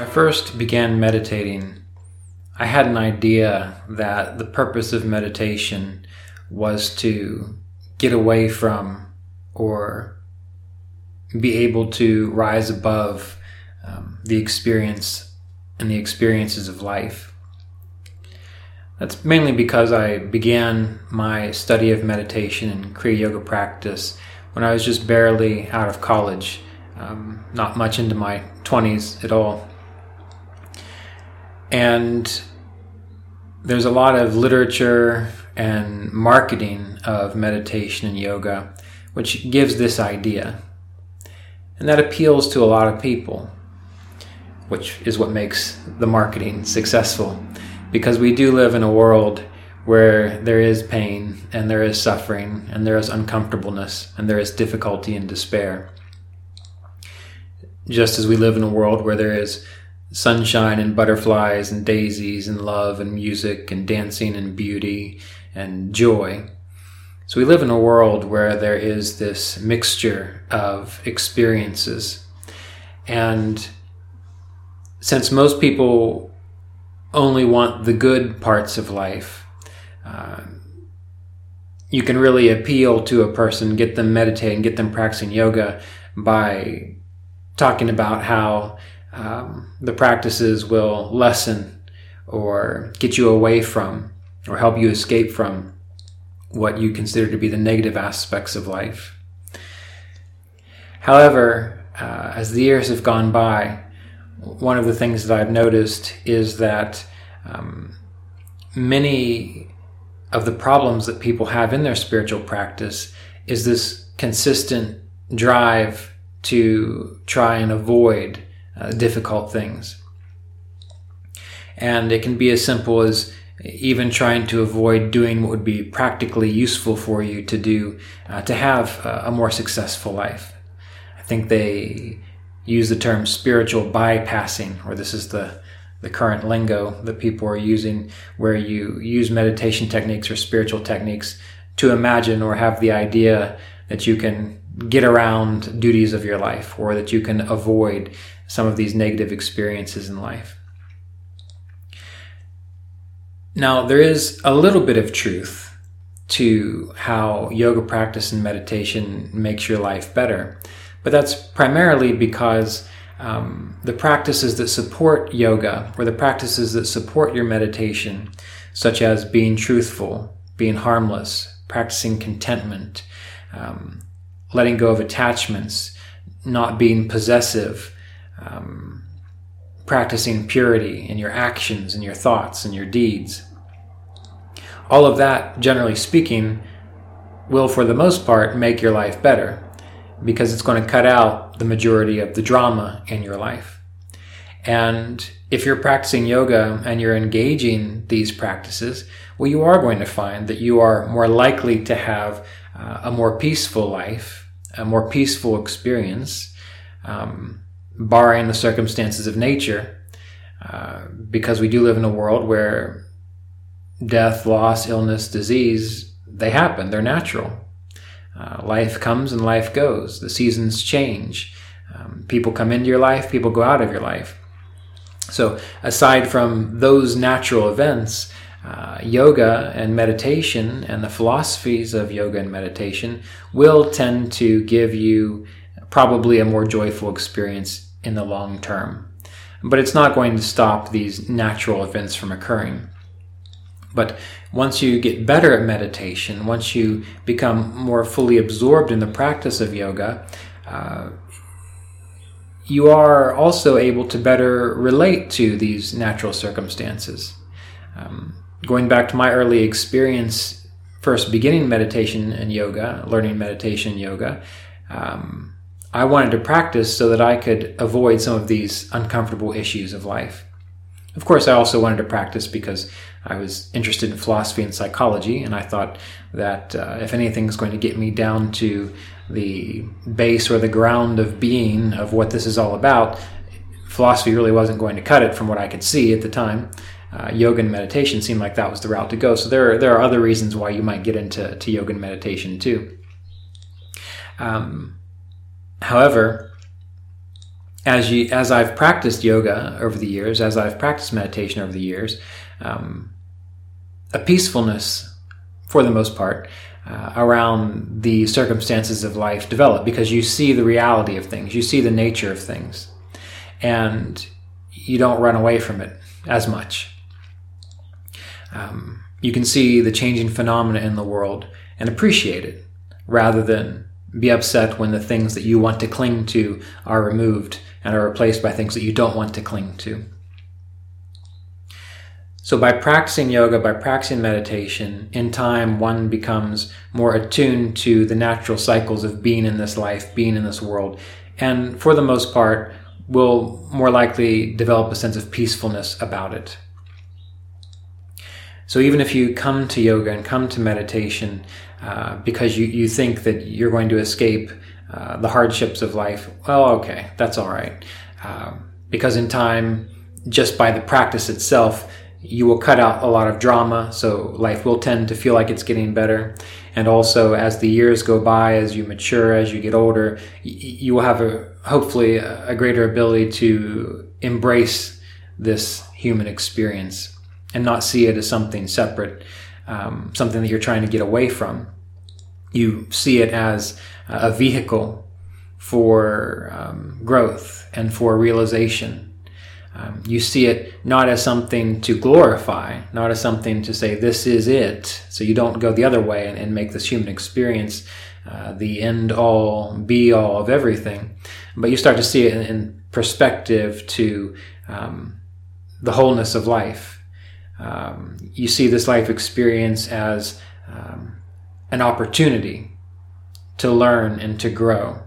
I first began meditating, I had an idea that the purpose of meditation was to get away from or be able to rise above um, the experience and the experiences of life. That's mainly because I began my study of meditation and Kriya Yoga practice when I was just barely out of college, um, not much into my 20s at all. And there's a lot of literature and marketing of meditation and yoga, which gives this idea. And that appeals to a lot of people, which is what makes the marketing successful. Because we do live in a world where there is pain and there is suffering and there is uncomfortableness and there is difficulty and despair. Just as we live in a world where there is sunshine and butterflies and daisies and love and music and dancing and beauty and joy. So we live in a world where there is this mixture of experiences. And since most people only want the good parts of life, uh, you can really appeal to a person, get them meditating, get them practicing yoga by talking about how um, the practices will lessen or get you away from or help you escape from what you consider to be the negative aspects of life. However, uh, as the years have gone by, one of the things that I've noticed is that um, many of the problems that people have in their spiritual practice is this consistent drive to try and avoid uh, difficult things. And it can be as simple as even trying to avoid doing what would be practically useful for you to do uh, to have a more successful life. I think they use the term spiritual bypassing, or this is the the current lingo that people are using, where you use meditation techniques or spiritual techniques to imagine or have the idea that you can get around duties of your life or that you can avoid some of these negative experiences in life. Now, there is a little bit of truth to how yoga practice and meditation makes your life better, but that's primarily because um, the practices that support yoga or the practices that support your meditation, such as being truthful, being harmless, practicing contentment, um, letting go of attachments, not being possessive, um, practicing purity in your actions and your thoughts and your deeds. All of that, generally speaking, will for the most part make your life better because it's going to cut out the majority of the drama in your life. And if you're practicing yoga and you're engaging these practices, well, you are going to find that you are more likely to have uh, a more peaceful life, a more peaceful experience, um, barring the circumstances of nature, uh, because we do live in a world where death, loss, illness, disease, they happen, they're natural. Uh, life comes and life goes. The seasons change. Um, people come into your life, people go out of your life. So, aside from those natural events, uh, yoga and meditation and the philosophies of yoga and meditation will tend to give you probably a more joyful experience in the long term. But it's not going to stop these natural events from occurring. But once you get better at meditation, once you become more fully absorbed in the practice of yoga, uh, you are also able to better relate to these natural circumstances. Um, going back to my early experience, first beginning meditation and yoga, learning meditation yoga, um, I wanted to practice so that I could avoid some of these uncomfortable issues of life. Of course, I also wanted to practice because I was interested in philosophy and psychology, and I thought that uh, if anything is going to get me down to the base or the ground of being of what this is all about, philosophy really wasn't going to cut it from what I could see at the time. Uh, yoga and meditation seemed like that was the route to go. So there are, there are other reasons why you might get into to yoga and meditation too. Um, however, as you as I've practiced yoga over the years, as I've practiced meditation over the years, um, a peacefulness, for the most part, uh, around the circumstances of life develop because you see the reality of things, you see the nature of things, and you don't run away from it as much. Um, you can see the changing phenomena in the world and appreciate it rather than be upset when the things that you want to cling to are removed and are replaced by things that you don't want to cling to. So, by practicing yoga, by practicing meditation, in time one becomes more attuned to the natural cycles of being in this life, being in this world, and for the most part, will more likely develop a sense of peacefulness about it. So even if you come to yoga and come to meditation uh, because you, you think that you're going to escape uh, the hardships of life, well, okay, that's all right. Uh, because in time, just by the practice itself, you will cut out a lot of drama, so life will tend to feel like it's getting better. And also, as the years go by, as you mature, as you get older, you will have a hopefully a greater ability to embrace this human experience and not see it as something separate, um, something that you're trying to get away from. You see it as a vehicle for um, growth and for realization. Um, you see it not as something to glorify, not as something to say, this is it. So you don't go the other way and, and make this human experience uh, the end all, be all of everything. But you start to see it in, in perspective to um, the wholeness of life um, you see this life experience as um, an opportunity to learn and to grow.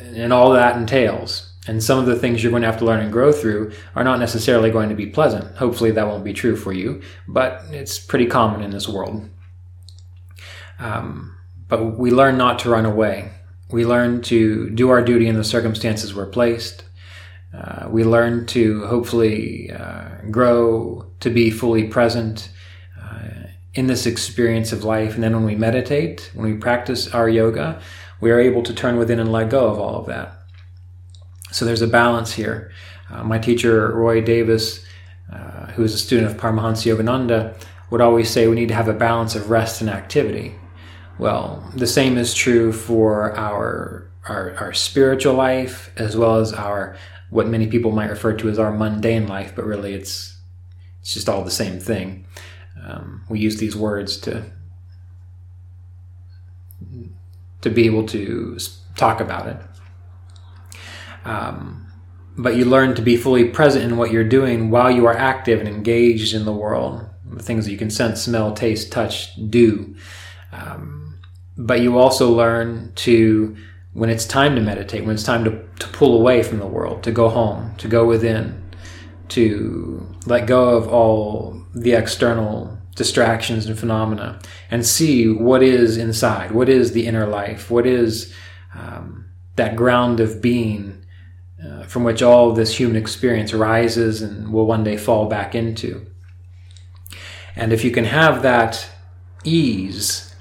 And all that entails. And some of the things you're going to have to learn and grow through are not necessarily going to be pleasant. Hopefully, that won't be true for you, but it's pretty common in this world. Um, but we learn not to run away. We learn to do our duty in the circumstances we're placed. Uh, we learn to hopefully uh, grow to be fully present uh, in this experience of life. And then when we meditate, when we practice our yoga, we are able to turn within and let go of all of that. So there's a balance here. Uh, my teacher, Roy Davis, uh, who is a student of Paramahansa Yogananda, would always say we need to have a balance of rest and activity. Well, the same is true for our our, our spiritual life as well as our what many people might refer to as our mundane life, but really it's it's just all the same thing. Um, we use these words to to be able to talk about it. Um, but you learn to be fully present in what you're doing while you are active and engaged in the world, the things that you can sense, smell, taste, touch, do. Um, but you also learn to when it's time to meditate, when it's time to, to pull away from the world, to go home, to go within, to let go of all the external distractions and phenomena and see what is inside, what is the inner life, what is um, that ground of being uh, from which all this human experience arises and will one day fall back into. And if you can have that ease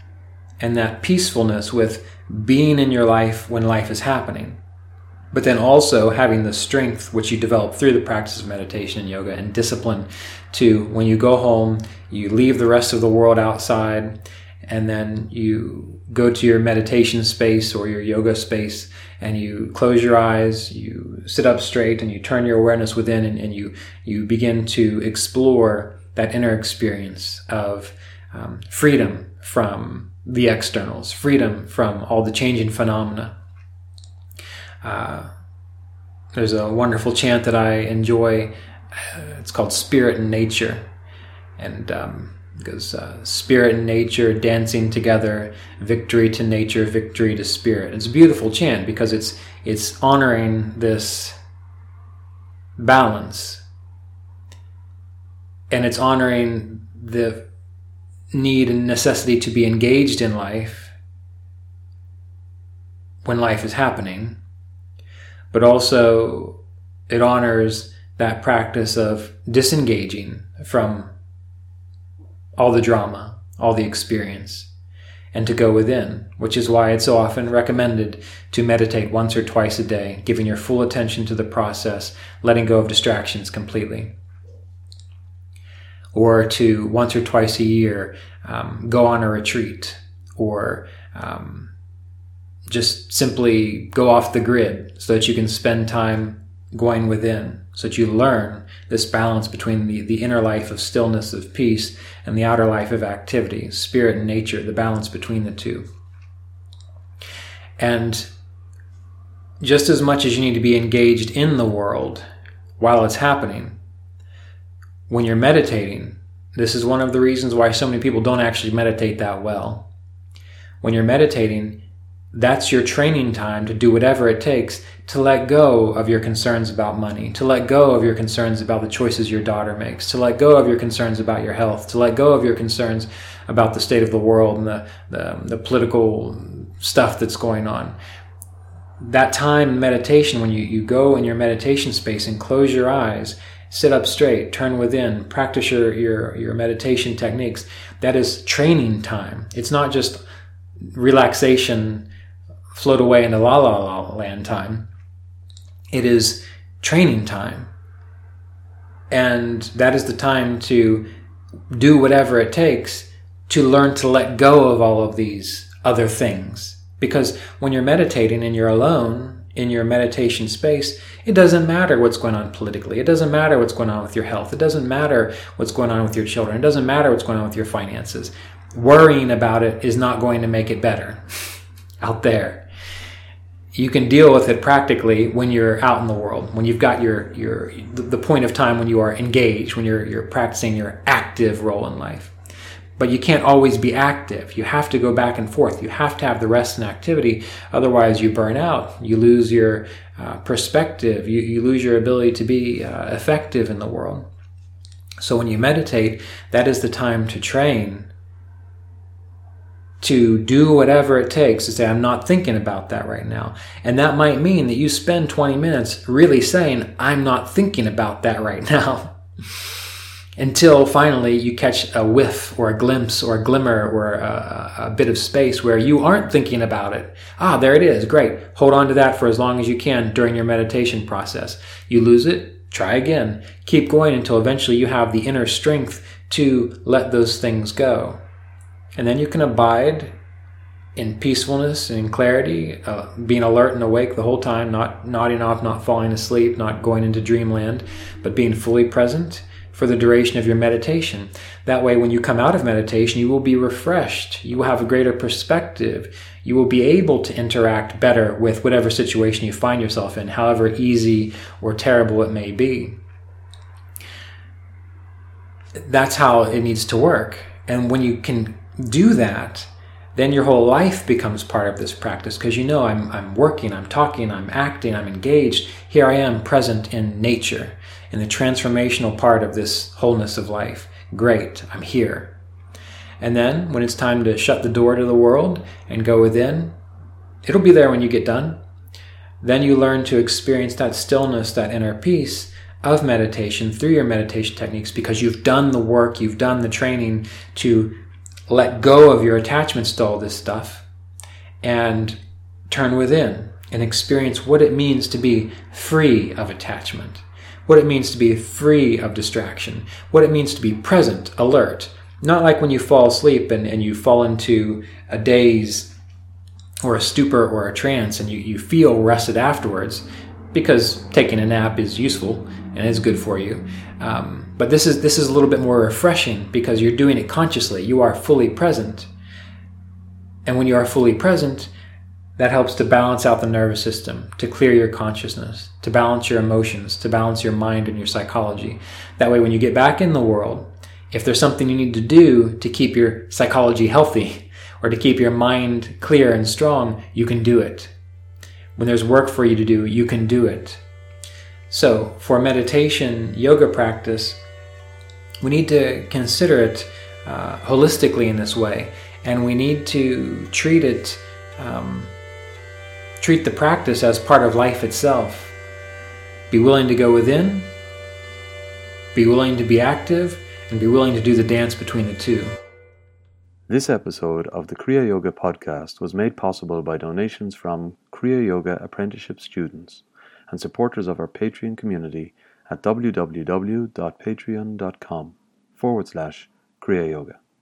and that peacefulness with being in your life when life is happening, but then also having the strength which you develop through the practice of meditation and yoga and discipline to when you go home, you leave the rest of the world outside, and then you go to your meditation space or your yoga space and you close your eyes, you sit up straight, and you turn your awareness within, and, and you you begin to explore that inner experience of um, freedom from the externals, freedom from all the changing phenomena. Uh, there's a wonderful chant that I enjoy. Uh, it's called Spirit and Nature. And um, goes uh, Spirit and Nature dancing together, victory to nature, victory to spirit. It's a beautiful chant because it's, it's honoring this balance and it's honoring the need and necessity to be engaged in life when life is happening, but also it honors that practice of disengaging from all the drama, all the experience, and to go within, which is why it's so often recommended to meditate once or twice a day, giving your full attention to the process, letting go of distractions completely. Or to once or twice a year um, go on a retreat, or um, just simply go off the grid so that you can spend time going within, so that you learn this balance between the, the inner life of stillness, of peace, and the outer life of activity, spirit and nature, the balance between the two. And just as much as you need to be engaged in the world while it's happening, when you're meditating, this is one of the reasons why so many people don't actually meditate that well. When you're meditating, that's your training time to do whatever it takes to let go of your concerns about money, to let go of your concerns about the choices your daughter makes, to let go of your concerns about your health, to let go of your concerns about the state of the world and the, the, the political stuff that's going on. That time in meditation, when you, you go in your meditation space and close your eyes, sit up straight, turn within, practice your, your, your meditation techniques, that is training time. It's not just relaxation float away into la la la land time. It is training time. And that is the time to do whatever it takes to learn to let go of all of these other things. Because when you're meditating and you're alone in your meditation space, it doesn't matter what's going on politically. It doesn't matter what's going on with your health. It doesn't matter what's going on with your children. It doesn't matter what's going on with your finances. Worrying about it is not going to make it better out there you can deal with it practically when you're out in the world, when you've got your your the point of time when you are engaged, when you're you're practicing your active role in life. But you can't always be active. You have to go back and forth. You have to have the rest and activity. Otherwise, you burn out. You lose your uh, perspective. You, you lose your ability to be uh, effective in the world. So when you meditate, that is the time to train to do whatever it takes to say, I'm not thinking about that right now. And that might mean that you spend 20 minutes really saying, I'm not thinking about that right now. Until finally you catch a whiff or a glimpse or a glimmer or a, a, bit of space where you aren't thinking about it. Ah, there it is. Great. Hold on to that for as long as you can during your meditation process. You lose it, try again. Keep going until eventually you have the inner strength to let those things go. And then you can abide in peacefulness and in clarity, uh, being alert and awake the whole time, not nodding off, not falling asleep, not going into dreamland, but being fully present for the duration of your meditation. That way, when you come out of meditation, you will be refreshed. You will have a greater perspective. You will be able to interact better with whatever situation you find yourself in, however easy or terrible it may be. That's how it needs to work. And when you can do that, then your whole life becomes part of this practice because you know I'm, I'm working, I'm talking, I'm acting, I'm engaged. Here I am present in nature, in the transformational part of this wholeness of life. Great, I'm here. And then when it's time to shut the door to the world and go within, it'll be there when you get done. Then you learn to experience that stillness, that inner peace of meditation through your meditation techniques because you've done the work, you've done the training to let go of your attachments to all this stuff and turn within and experience what it means to be free of attachment, what it means to be free of distraction, what it means to be present, alert. Not like when you fall asleep and, and you fall into a daze or a stupor or a trance and you, you feel rested afterwards because taking a nap is useful and is good for you. Um, but this is this is a little bit more refreshing because you're doing it consciously. You are fully present, and when you are fully present, that helps to balance out the nervous system, to clear your consciousness, to balance your emotions, to balance your mind and your psychology. That way, when you get back in the world, if there's something you need to do to keep your psychology healthy or to keep your mind clear and strong, you can do it. When there's work for you to do, you can do it. So, for meditation, yoga practice, We need to consider it uh, holistically in this way, and we need to treat it, um, treat the practice as part of life itself. Be willing to go within, be willing to be active, and be willing to do the dance between the two. This episode of the Kriya Yoga podcast was made possible by donations from Kriya Yoga apprenticeship students and supporters of our Patreon community at www.patreon.com forward slash Kriya Yoga.